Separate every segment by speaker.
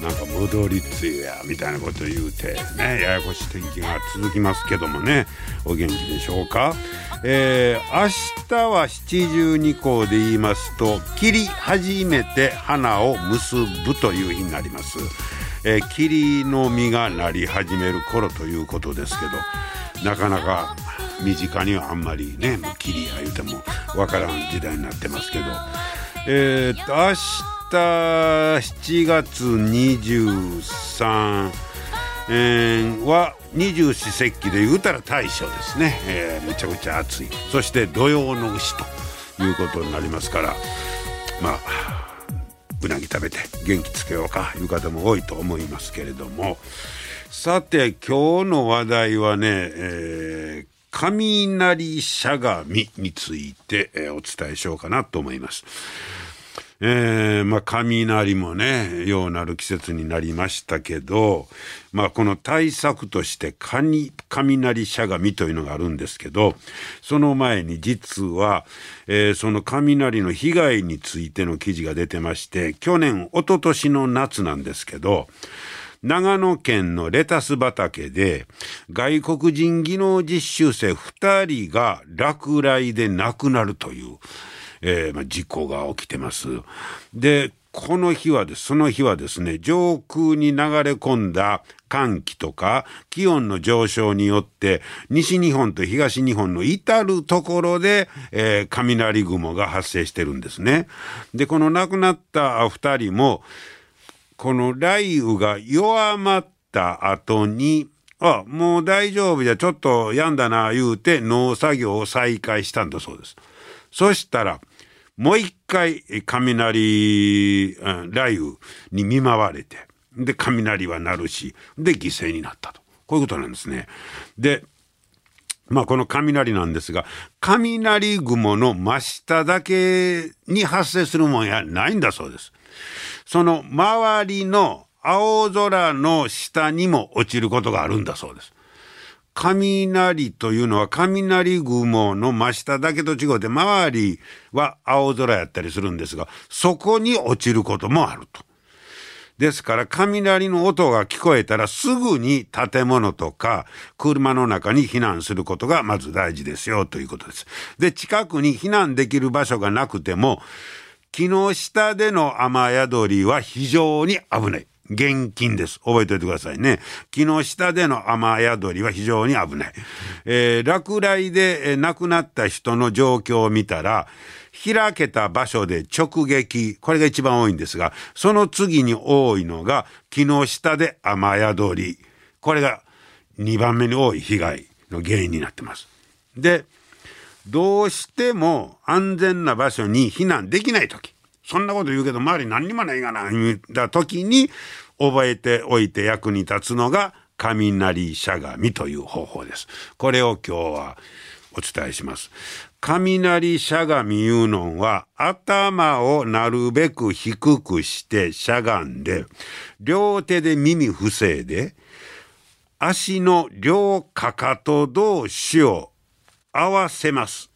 Speaker 1: なんか戻り梅雨やみたいなこと言うてねややこしい天気が続きますけどもねお元気でしょうか？えー、明日は七十二候で言いますと切り始めて花を結ぶという日になります、えー、霧の実がなり始める頃ということですけどなかなか身近にはあんまりねもう霧や言うてもわからん時代になってますけどえー、っと明日7月23、えー、は二十四節気で言うたら大暑ですね、えー、めちゃくちゃ暑い。そして土用の牛ということになりますから。まあうなぎ食べて元気つけようかいう方も多いと思いますけれども。さて今日の話題はね、えー雷しゃがみについて、えー、お伝えしようかなと思います。えー、まあ、雷もね、ようなる季節になりましたけど、まあ、この対策として、カニ雷しゃがみというのがあるんですけど、その前に実は、えー、その雷の被害についての記事が出てまして、去年、一昨年の夏なんですけど、長野県のレタス畑で外国人技能実習生2人が落雷で亡くなるという、えーま、事故が起きてます。でこの日はです、その日はですね、上空に流れ込んだ寒気とか気温の上昇によって西日本と東日本の至るところで、えー、雷雲が発生してるんですね。で、この亡くなった二人もこの雷雨が弱まった後に、あ、もう大丈夫じゃ、ちょっと病んだな、言うて農作業を再開したんだそうです。そしたら、もう一回雷、雷雨に見舞われて、で、雷は鳴るし、で、犠牲になったと。こういうことなんですね。で、まあこの雷なんですが、雷雲の真下だけに発生するもんやないんだそうです。その周りの青空の下にも落ちることがあるんだそうです。雷というのは雷雲の真下だけと違って周りは青空やったりするんですがそこに落ちることもあると。ですから雷の音が聞こえたらすぐに建物とか車の中に避難することがまず大事ですよということです。で近くに避難できる場所がなくても木の下での雨宿りは非常に危ない。現金です。覚えておいてくださいね。木の下での雨宿りは非常に危ない。えー、落雷で、亡くなった人の状況を見たら、開けた場所で直撃、これが一番多いんですが、その次に多いのが、木の下で雨宿り。これが2番目に多い被害の原因になってます。で、どうしても安全な場所に避難できない時そんなこと言うけど周り何にもないがな言った時に覚えておいて役に立つのが雷しゃがみという方法です。これを今日はお伝えします。雷しゃがみいうのは頭をなるべく低くしてしゃがんで両手で耳防いで足の両かかと同士を合わせます。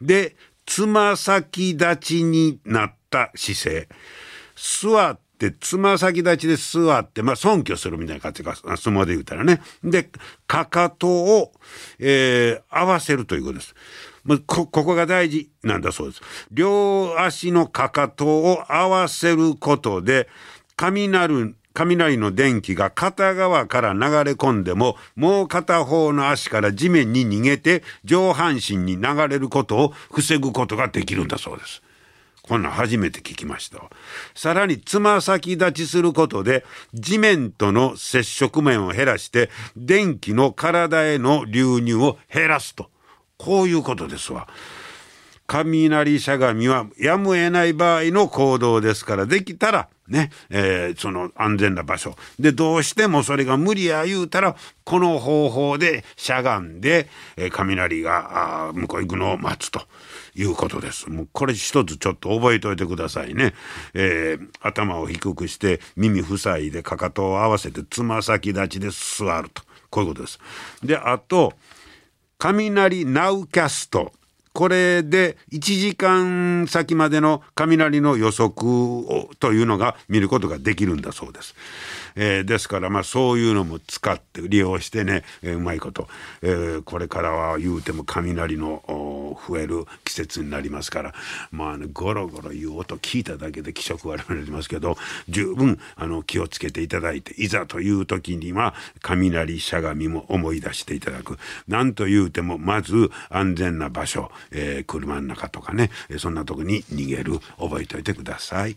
Speaker 1: で、つま先立ちになった姿勢。座ってつま先立ちで座って、まあ、尊敬するみたいな感じか、相撲で言うたらね。で、かかとを、えー、合わせるということです。こ、ここが大事なんだそうです。両足のかかとを合わせることで、雷雷の電気が片側から流れ込んでも、もう片方の足から地面に逃げて上半身に流れることを防ぐことができるんだそうです。こんな初めて聞きました。さらにつま先立ちすることで地面との接触面を減らして電気の体への流入を減らすと。こういうことですわ。雷しゃがみはやむを得ない場合の行動ですから、できたら、ね、えー、その安全な場所。で、どうしてもそれが無理や言うたら、この方法でしゃがんで、えー、雷があ向こう行くのを待つと。いうことです。もうこれ一つちょっと覚えておいてくださいね。えー、頭を低くして耳塞いでかかとを合わせてつま先立ちで座ると。こういうことです。で、あと、雷ナウキャスト。これで1時間先までの雷の予測をというのが見ることができるんだそうです。えー、ですからまあそういうのも使って利用してね、えー、うまいこと、えー、これからは言うても雷の増える季節になりますからまあ、ね、ゴロゴロ言う音聞いただけで気色悪くなりますけど十分あの気をつけていただいていざという時には雷しゃがみも思い出していただく。なんと言うてもまず安全な場所えー、車の中とかねそんなとこに逃げる覚えておいてください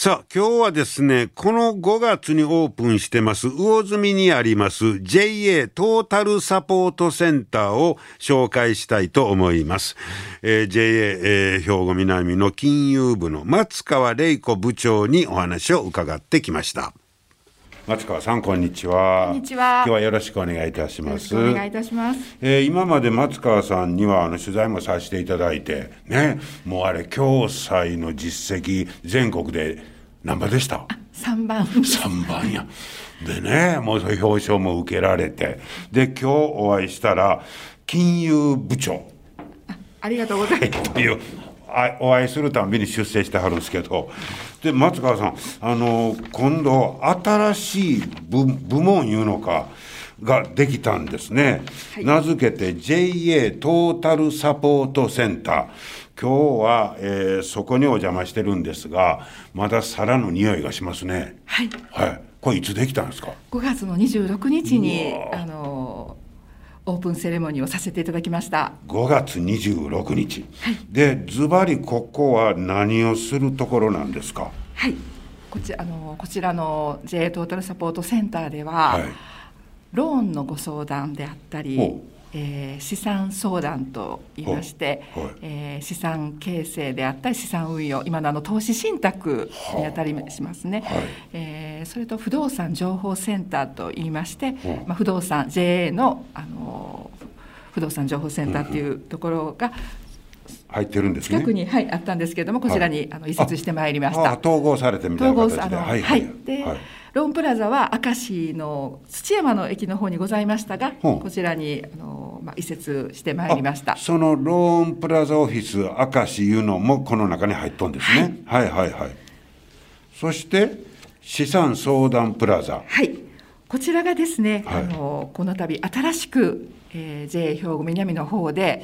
Speaker 1: さあ、今日はですね、この5月にオープンしてます、魚住にあります JA トータルサポートセンターを紹介したいと思います。えー、JA、えー、兵庫南の金融部の松川玲子部長にお話を伺ってきました。松川さんこんにちは。
Speaker 2: こんにちは。
Speaker 1: 今日はよろしくお願いいたします。
Speaker 2: お願いいたします。
Speaker 1: えー、今まで松川さんにはあの取材もさせていただいて、ね、もうあれ共済の実績全国で何番でした？
Speaker 2: 三番。
Speaker 1: 三番や。でね、もう表彰も受けられて、で今日お会いしたら金融部長。
Speaker 2: ありがとうございます。という
Speaker 1: お会いするたびに出世してはるんですけど。で松川さんあの今度新しい部部門いうのかができたんですね、はい、名付けて JA トータルサポートセンター。今日は、えー、そこにお邪魔してるんですがまだ皿の匂いがしますね。
Speaker 2: はい、
Speaker 1: はい、これいつできたんですか
Speaker 2: ？5月の26日にあのオープンセレモニーをさせていただきました。
Speaker 1: 5月26日、はい、でズバリここは何をするところなんですか？
Speaker 2: はい。こちあのこちらの JA トータルサポートセンターでは、はい、ローンのご相談であったりえー、資産相談といいまして、はい、えー、資産形成であったり資産運用今のあの投資信託にあたりしますね、はい、えー、それと不動産情報センターといいまして、まあ、不動産 JA の、あの不動産情報センターというところが、
Speaker 1: 入ってるんです、
Speaker 2: ね、近くに、はい、あったんですけれどもこちらに、はい、あの移設してまいりました。
Speaker 1: 統合されてみたいな形で。
Speaker 2: はい、はい、で、はい。ローンプラザは明石の土山の駅の方にございましたが、こちらにあの、まあ、移設してまいりました。
Speaker 1: そのローンプラザオフィス明石いうのもこの中に入っとんですね、はい、はいはいはい。そして資産相談プラザ。
Speaker 2: はいこちらがですね、はい、あのこの度新しく、えー、JA 兵庫南の方で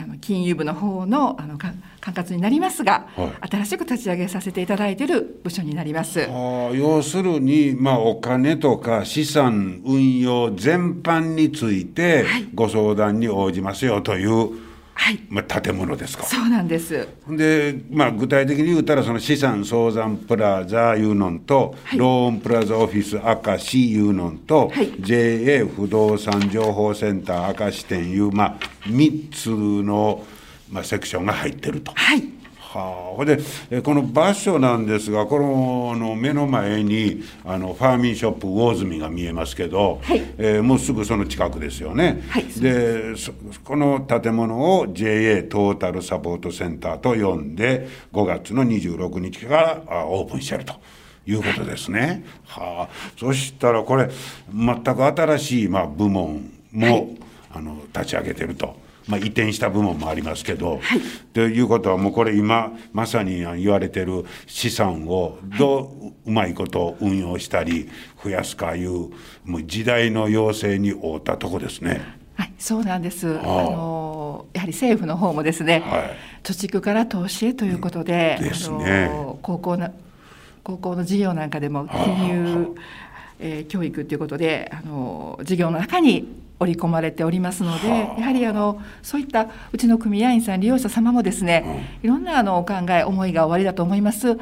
Speaker 2: あの金融部の方のあの管轄になりますが、はい、新しく立ち上げさせていただいている部署になります。
Speaker 1: あ要するに、まあ、お金とか資産運用全般についてご相談に応じますよという、はいはい、まあ、建物ですか。
Speaker 2: そうなんです。
Speaker 1: で、まあ、具体的に言うたらその資産相談プラザいうのんと、はい、ローンプラザオフィス明石いうのんと、はい、JA 不動産情報センター明石店いう、まあ、3つの、まあ、セクションが入ってると。
Speaker 2: はい
Speaker 1: はあ、でこの場所なんですがこのの目の前にあのファーミンショップ魚住が見えますけど、はい、えー、もうすぐその近くですよね。はい、でこの建物を JA トータルサポートセンターと呼んで5月の26日からオープンしてると。いうことですね。はあ、そしたらこれ全く新しいまあ部門も、はいあの立ち上げてると。まあ、移転した部門もありますけど、
Speaker 2: はい、
Speaker 1: ということはもうこれ今まさに言われてる資産をどううまいこと運用したり増やすかいうもう時代の要請に応ったとこですね。
Speaker 2: はい、そうなんです。あのやはり政府の方もですね、はい、貯蓄から投資へということで、
Speaker 1: うん、ですね、
Speaker 2: 高校の高校の授業なんかでも金融、えー、教育ということであの授業の中に織り込まれておりますので、やはりあのそういったうちの組合員さん、利用者様もですね、いろんなあのお考え、思いがおありだと思います。はい、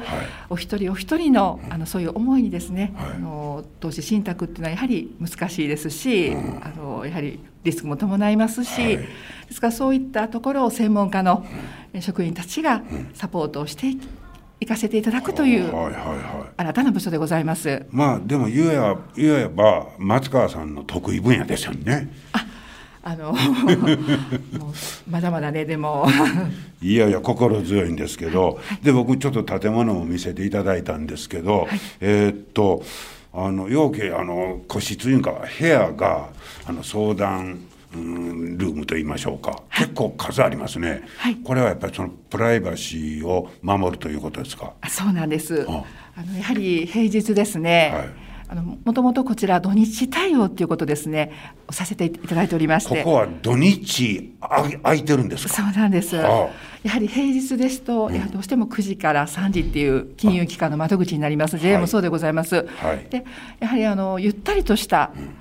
Speaker 2: お一人お一人のあのそういう思いにですね、はい、あの投資信託っていうのはやはり難しいですし、うん、あのやはりリスクも伴いますし、はい、ですからそういったところを専門家の職員たちがサポートをして行かせていただくという新たな部署でございます。
Speaker 1: まあでも言えば言えば松川さんの得意分野ですよね。
Speaker 2: ああのまだまだねでも。
Speaker 1: いやいや心強いんですけど、はい、で僕ちょっと建物を見せていただいたんですけど、はい、えー、っとあの要件あの個室いうか部屋があの相談ルームと言いましょうか、結構数ありますね、はい、これはやっぱりそのプライバシーを守るということですか？
Speaker 2: そうなんです、あ。のやはり平日ですね、はい。あのもともとこちら土日対応ということですね。させていただいておりまして。
Speaker 1: ここは土日あ空いてるんです
Speaker 2: そうなんです。やはり平日ですと、うん、どうしても9時から3時っていう金融機関の窓口になります。JA もそうでございます、はい、でやはりあのゆったりとした、うん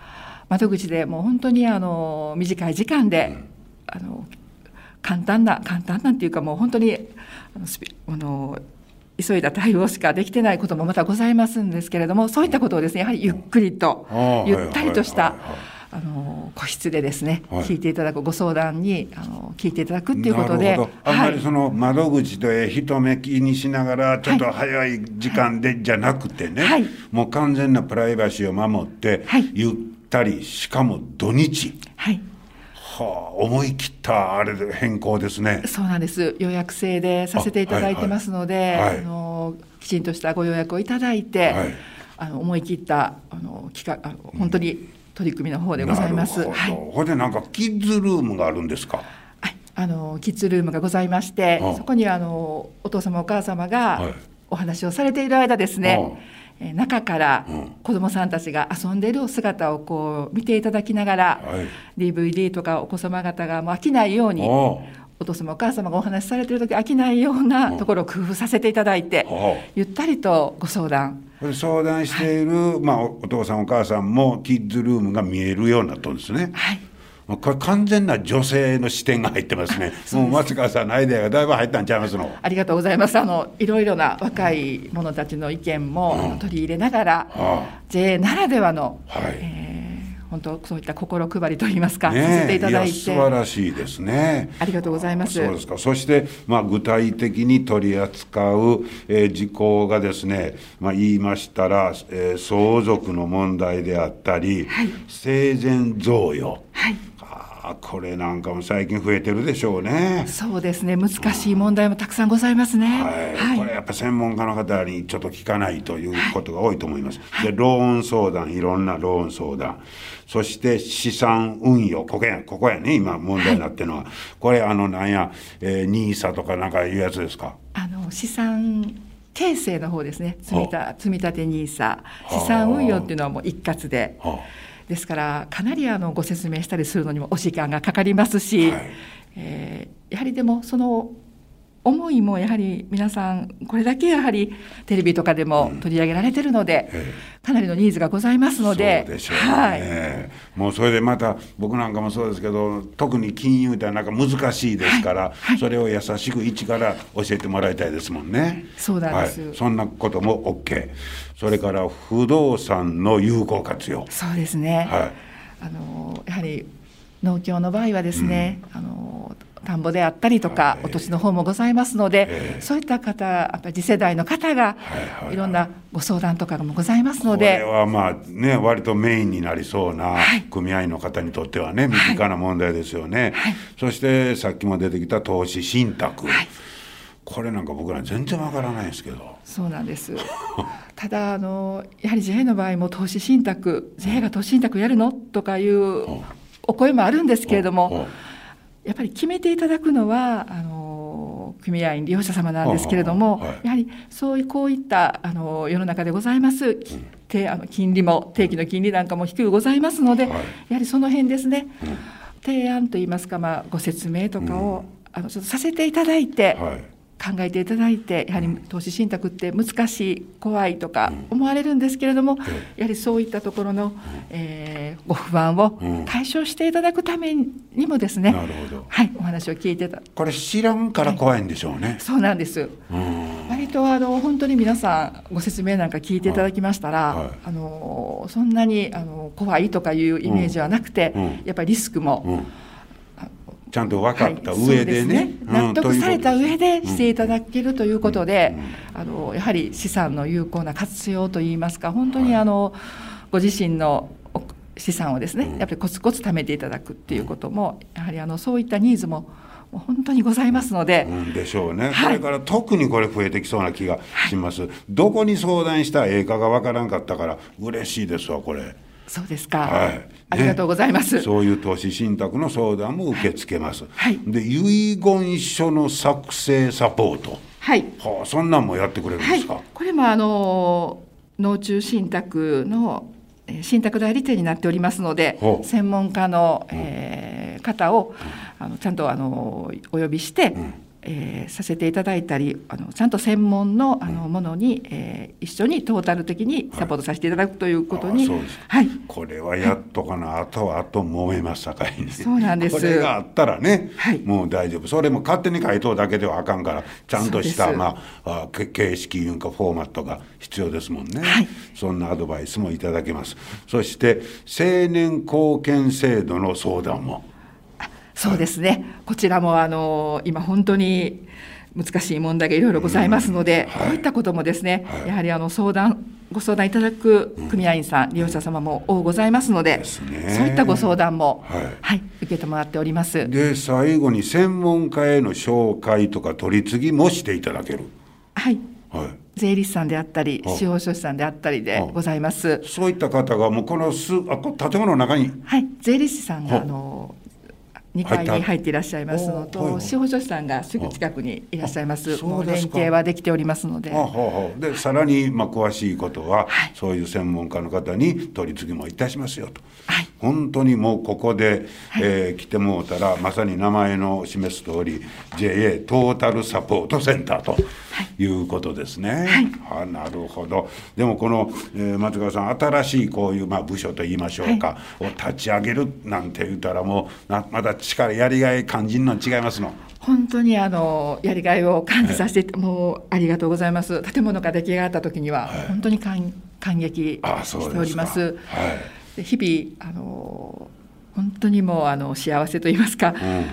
Speaker 2: 窓口でもう本当にあの短い時間で、あの簡単な簡単なんていうかもう本当にあのあの急いだ対応しかできてないこともまたございますんですけれどもそういったことをですねやはりゆっくりとゆったりとしたあの個室でですね、聞いていただくご相談にあの聞いていただくっていうことで
Speaker 1: あんまりその窓口で人目気にしながらちょっと早い時間でじゃなくてね、はい、もう完全なプライバシーを守って、はい、ゆったりしかも土日
Speaker 2: はい
Speaker 1: はあ、思い切ったあれで変更ですね。
Speaker 2: そうなんです。予約制でさせていただいてますので、あはいはい、あのきちんとしたご予約をいただいて、はい、あの思い切ったあの企画あの本当に取り組みの方でございます。
Speaker 1: はい。ここでなんかキッズルームがあるんですか？
Speaker 2: はい。あのキッズルームがございまして、そこにあのお父様お母様がお話をされている間ですね。中から子どもさんたちが遊んでいるお姿をこう見ていただきながら、はい、DVD とかお子様方がもう飽きないようにお父様お母様がお話しされている時飽きないようなところを工夫させていただいてゆったりとご相談。
Speaker 1: 相談している、はい、まあ、お父さんお母さんもキッズルームが見えるようになったんですね。
Speaker 2: はい
Speaker 1: これ完全な女性の視点が入ってますね。もう松川さんのアイデアがだいぶ入ったんちゃいますの？
Speaker 2: ありがとうございます。あのいろいろな若い者たちの意見も取り入れながら、うん、JA ならではの、はい、えー、本当そういった心配りといいますか、ね、させていただいて素
Speaker 1: 晴らしいですね。
Speaker 2: ありがとうございます。
Speaker 1: そうですか。そしてまあ具体的に取り扱う、えー、事項がですね、まあ言いましたら、えー、相続の問題であったり、はい、生前贈与。
Speaker 2: はい
Speaker 1: これなんかも最近増えてるでしょうね。
Speaker 2: そうですね。難しい問題もたくさんございますね。
Speaker 1: はい。はい、これやっぱ専門家の方にちょっと聞かないということが多いと思います。はい、で、ローン相談、いろんなローン相談。そして資産運用、ここや、ここやね、今問題になってるのは。はい、これあの、なんや、えー、ニーサとかなんかいうやつですか？
Speaker 2: あの、資産形成の方ですね。積み立てニーサ。資産運用っていうのはもう一括で。はあですからかなりあのご説明したりするのにもお時間がかかりますし、はい、えー、やはりでもその思いもやはり皆さんこれだけやはりテレビとかでも取り上げられてるので、うん、かなりのニーズがございますので
Speaker 1: そうでしょうね、はい、もうそれでまた僕なんかもそうですけど特に金融ってなんか難しいですから、はい。はい、それを優しく一から教えてもらいたいですもんね。
Speaker 2: そうなんです、
Speaker 1: そんなことも OK それから不動産の有効活用。
Speaker 2: そうですね、はい、あのやはり農協の場合はですね、うん、あの田んぼであったりとか、お土地の方もございますので、そういった方、やっぱり次世代の方が、いろんなご相談とかもございますので。
Speaker 1: これはまあね、割とメインになりそうな組合の方にとってはね、身近な問題ですよね。そしてさっきも出てきた投資信託。これなんか僕ら全然わからないですけど。
Speaker 2: そうなんです。ただあのやはり JA の場合も投資信託 JA が投資信託やるの？とかいうお声もあるんですけれどもやっぱり決めていただくのはあの組合員利用者様なんですけれども、やはりそういうこういったあの世の中でございます、うん、あの金利も定期の金利なんかも低くございますので、はい、やはりその辺ですね、うん、提案といいますか、まあ、ご説明とかを、うん、あのちょっとさせていただいて、はい考えていただいてやはり投資信託って難しい怖いとか思われるんですけれども、やはりそういったところの、えー、ご不安を解消していただくためにもですね、なるほど。はいお話を聞いてた。
Speaker 1: これ知らんから怖いんでしょうね、はい、
Speaker 2: そうなんです。割とあの本当に皆さんご説明なんか聞いていただきましたら、はい、あのそんなにあの怖いとかいうイメージはなくて、やっぱりリスクも、
Speaker 1: ちゃんと分かった上でね。はいでね、
Speaker 2: 納得された上でしていただけるということで、あのやはり資産の有効な活用といいますか本当にあの、ご自身の資産をですねやっぱりコツコツ貯めていただくっていうこともやはりあのそういったニーズも本当にございますので、
Speaker 1: うん、でしょうね、はい、これから特にこれ増えてきそうな気がします、はい、どこに相談したらええかが分からんかったから嬉しいですわこれ。
Speaker 2: そうですか。はい。ありがとうございます、ね、
Speaker 1: そういう投資信託の相談も受け付けます。はい。で遺言書の作成サポート。はい。はあ、そんなんもやってくれるんですか？はい、
Speaker 2: これもあの農中信託の信託代理店になっておりますので、専門家の、えー、方をあのちゃんとあのお呼びして。うんえー、させていただいたりあのちゃんと専門のあのものに、えー、一緒にトータル的にサポートさせていただくということに、はい
Speaker 1: はい、これはやっとかな、はい、あとはあと揉めますさかいに。
Speaker 2: そうなんです。
Speaker 1: これがあったらね、はい、もう大丈夫。それも勝手に回答だけではあかんからちゃんとした、まあ、あ形式いうかフォーマットが必要ですもんね、はい、そんなアドバイスもいただけます。そして青年貢献制度の相談も
Speaker 2: そうですね、こちらもあの今本当に難しい問題がいろいろございますので、こういったこともですね、やはりあの相談ご相談いただく組合員さん、利用者様も多ございますので、そういったご相談も、はい、受けてもらっております。
Speaker 1: で最後に専門家への紹介とか取り次ぎもしていただける。
Speaker 2: はい、はい。税理士さんであったり、司法書士さんであったりでございます。
Speaker 1: そういった方が、もうこのすあ建物の中に。
Speaker 2: はい、税理士さんがあの2階に入っていらっしゃいますのと、司法書士さんがすぐ近くにいらっしゃいます、もう連携はできておりますので。
Speaker 1: で、さらにまあ詳しいことは、はい、そういう専門家の方に取り次ぎもいたしますよと、はい、本当にもうここで、はい、えー、来てもうたら、まさに名前の示す通り、JA トータルサポートセンターとい。うことですね。はい、あなるほど。でもこの、えー、松川さん、新しいこういう、まあ、部署といいましょうか、を立ち上げるなんて言ったら、もうなまだ力やりがい感じるの違いますの？
Speaker 2: 本当にあのやりがいを感じさせて、はい、もうありがとうございます。建物が出来上がった時には、はい、本当に感感激しております。はい、日々あの本当にもうあの幸せと言いますか、うん、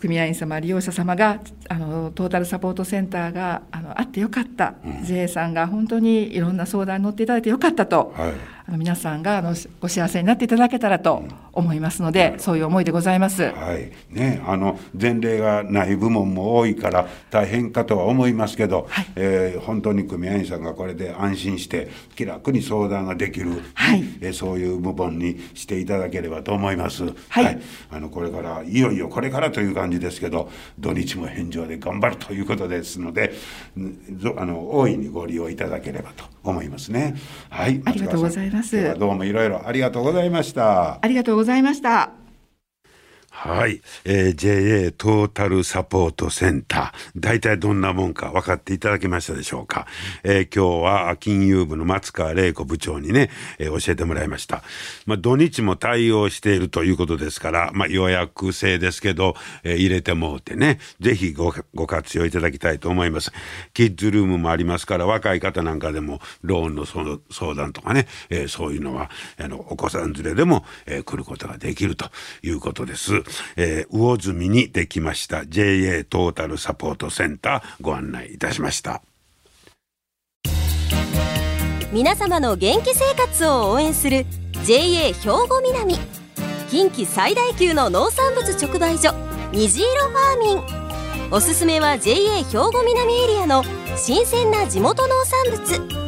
Speaker 2: 組合員様利用者様があのトータルサポートセンターがあのあってよかった、うん、税さんが本当にいろんな相談に乗っていただいてよかったと、はいあの皆さんがあのご幸せになっていただけたらと思いますので、うん、そういう思いでございます。
Speaker 1: はいね、あの前例がない部門も多いから大変かとは思いますけど、はい、えー、本当に組合員さんがこれで安心して気楽に相談ができる、はい、えー、そういう部門にしていただければと思います。はい、はい、あのこれからいよいよこれからという感じですけど、土日も返上で頑張るということですので、あの大いにご利用いただければと思いますね。
Speaker 2: はい、ありがとうございます。ます。
Speaker 1: どうもいろいろありがとうございました。
Speaker 2: ありがとうございました。
Speaker 1: はい、えー、JA トータルサポートセンター。大体どんなもんか分かっていただけましたでしょうか、えー、今日は金融部の松川玲子部長にね、えー、教えてもらいました、まあ、土日も対応しているということですから、まあ、予約制ですけど、えー、入れてもうてねぜひごご活用いただきたいと思います。キッズルームもありますから若い方なんかでもローンの相談とかね、えー、そういうのはあのお子さん連れでも、えー、来ることができるということです。えー、魚住にできました。JA トータルサポートセンター。ご案内いたしました。
Speaker 3: 皆様の元気生活を応援する JA 兵庫南。近畿最大級の農産物直売所虹色ファーミン。おすすめは JA 兵庫南エリアの新鮮な地元農産物。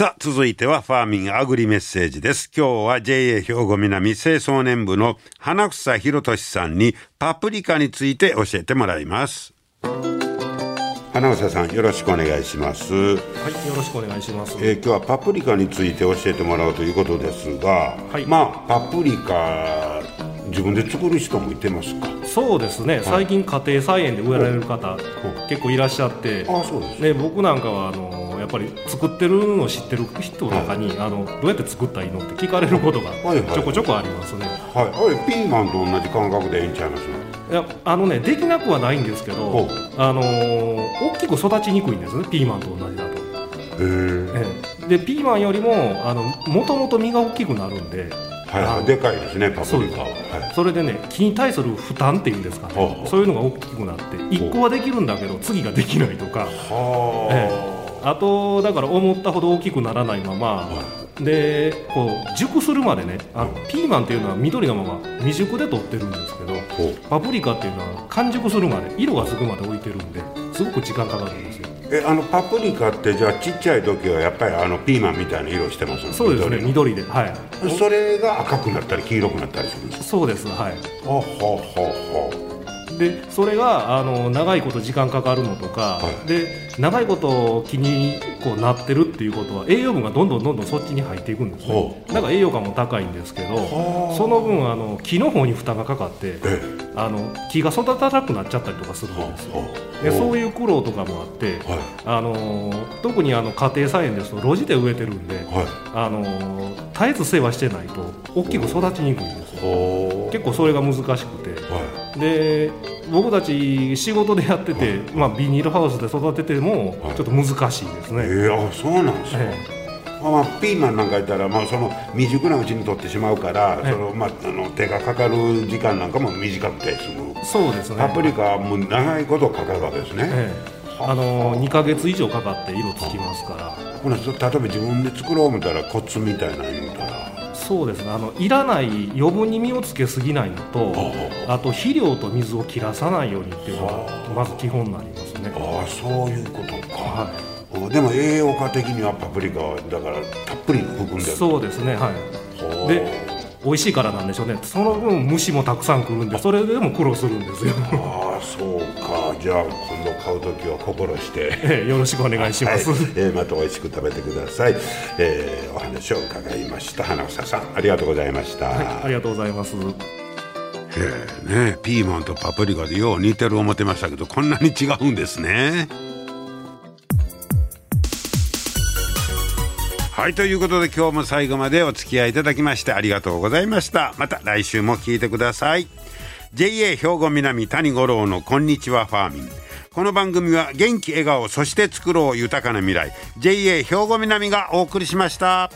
Speaker 1: さあ、続いてはファーミンアグリメッセージです。今日は JA 兵庫南清掃年部の花房博俊さんにパプリカについて教えてもらいます。花房さん、よろしくお願いします。
Speaker 4: はい、よろしくお願いします。
Speaker 1: えー今日はパプリカについて教えてもらうということですが、
Speaker 4: はい
Speaker 1: まあパプリカ自分で作る人もいてますか？
Speaker 4: そうですね、最近家庭菜園で植えられる方、結構いらっしゃって、
Speaker 1: あそうです
Speaker 4: ね、僕なんかはあのやっぱり作ってるのを知ってる人の中に、あのどうやって作ったらいいのって聞かれることが
Speaker 1: はいはい。
Speaker 4: ちょこちょこありますね。
Speaker 1: はい。あれピーマンと同じ感覚でいいんちゃいます
Speaker 4: いやあのねできなくはないんですけど、あの大きく育ちにくいんです。ね、ピーマンと同じだと。
Speaker 1: へえ。
Speaker 4: ええ。でピーマンよりもあのもともと実が大きくなるんで、
Speaker 1: はいはい。でかいですねパプリカは。はい。
Speaker 4: それでね木に対する負担っていうんですかね、そういうのが大きくなって1個はできるんだけど次ができないとか、
Speaker 1: はあ、
Speaker 4: ええあとだから思ったほど大きくならないまま、でこう熟するまでねあのピーマンっていうのは緑のまま未熟で取ってるんですけど
Speaker 1: ほう。
Speaker 4: パプリカっていうのは完熟するまで色がつくまで置いてるんですごく時間かかるんですよ。
Speaker 1: えあのパプリカってじゃあちっちゃい時はやっぱりあのピーマンみたいな色してます
Speaker 4: そうですね
Speaker 1: 緑
Speaker 4: 緑ではい。
Speaker 1: のそれが赤くなったり黄色くなったりするんです
Speaker 4: そうです。はい。
Speaker 1: かはははは
Speaker 4: でそれがあの長いこと時間かかるのとか、
Speaker 1: はい。
Speaker 4: で長いこと気にこうなってるっていうことは栄養分がどんどんどんどんそっちに入っていくんです
Speaker 1: ほ
Speaker 4: ねだから栄養価も高いんですけど
Speaker 1: はあ。
Speaker 4: その分あの木の方に負担がかかって
Speaker 1: え
Speaker 4: あの木が育たなくなっちゃったりとかするんですよ。
Speaker 1: はあ
Speaker 4: でそういう苦労とかもあって
Speaker 1: はい。
Speaker 4: あの特にあの家庭菜園ですと路地で植えてるんで
Speaker 1: はい。
Speaker 4: あの絶えず世話してないと大きく育ちにくいんですよ。結構それが難しくて。
Speaker 1: は
Speaker 4: で僕たち仕事でやってて、まあ、ビニールハウスで育てても
Speaker 1: はい。
Speaker 4: ちょっと難しいです
Speaker 1: い、
Speaker 4: ね、
Speaker 1: えー、あそうなんですか、
Speaker 4: え
Speaker 1: まあ、ピーマンなんかいたら、まあ、その未熟なうちに取ってしまうから、
Speaker 4: ええ。
Speaker 1: そのまあ、あの手がかかる時間なんかも短くて済む。
Speaker 4: えそうですね。
Speaker 1: パプリカはもう長いことかかるわけですね、
Speaker 4: ええ。あの2ヶ月以上かかって色つきますから。
Speaker 1: ほなそ例えば自分で作ろう思ったらコツみたいなの言うたら
Speaker 4: そうですね。あのいらない余分に実をつけすぎないのとあと肥料と水を切らさないようにっていうのがまず基本になりますね。
Speaker 1: ああそういうことか、
Speaker 4: は
Speaker 1: おでも栄養価的にはパプリカはだからたっぷり含んでる。
Speaker 4: そうですね。はい。で美味しいからなんでしょうね。その分虫もたくさん来るんでそれでも苦労するんですよ。
Speaker 1: ああそうか。じゃあ今度買う時は心して。
Speaker 4: ええよろしくお願いします、
Speaker 1: はい。えーまた美味しく食べてください、えーお話を伺いました。花房さんありがとうございました、
Speaker 4: はい、ありがとうございます。
Speaker 1: えーねピーマンとパプリカでよう似てる思ってましたけどこんなに違うんですねはいということで今日も最後までお付き合いいただきましてありがとうございました。また来週も聞いてください。JA 兵庫南谷五郎のこんにちはファーミン。この番組は元気笑顔そして作ろう豊かな未来。JA 兵庫南がお送りしました。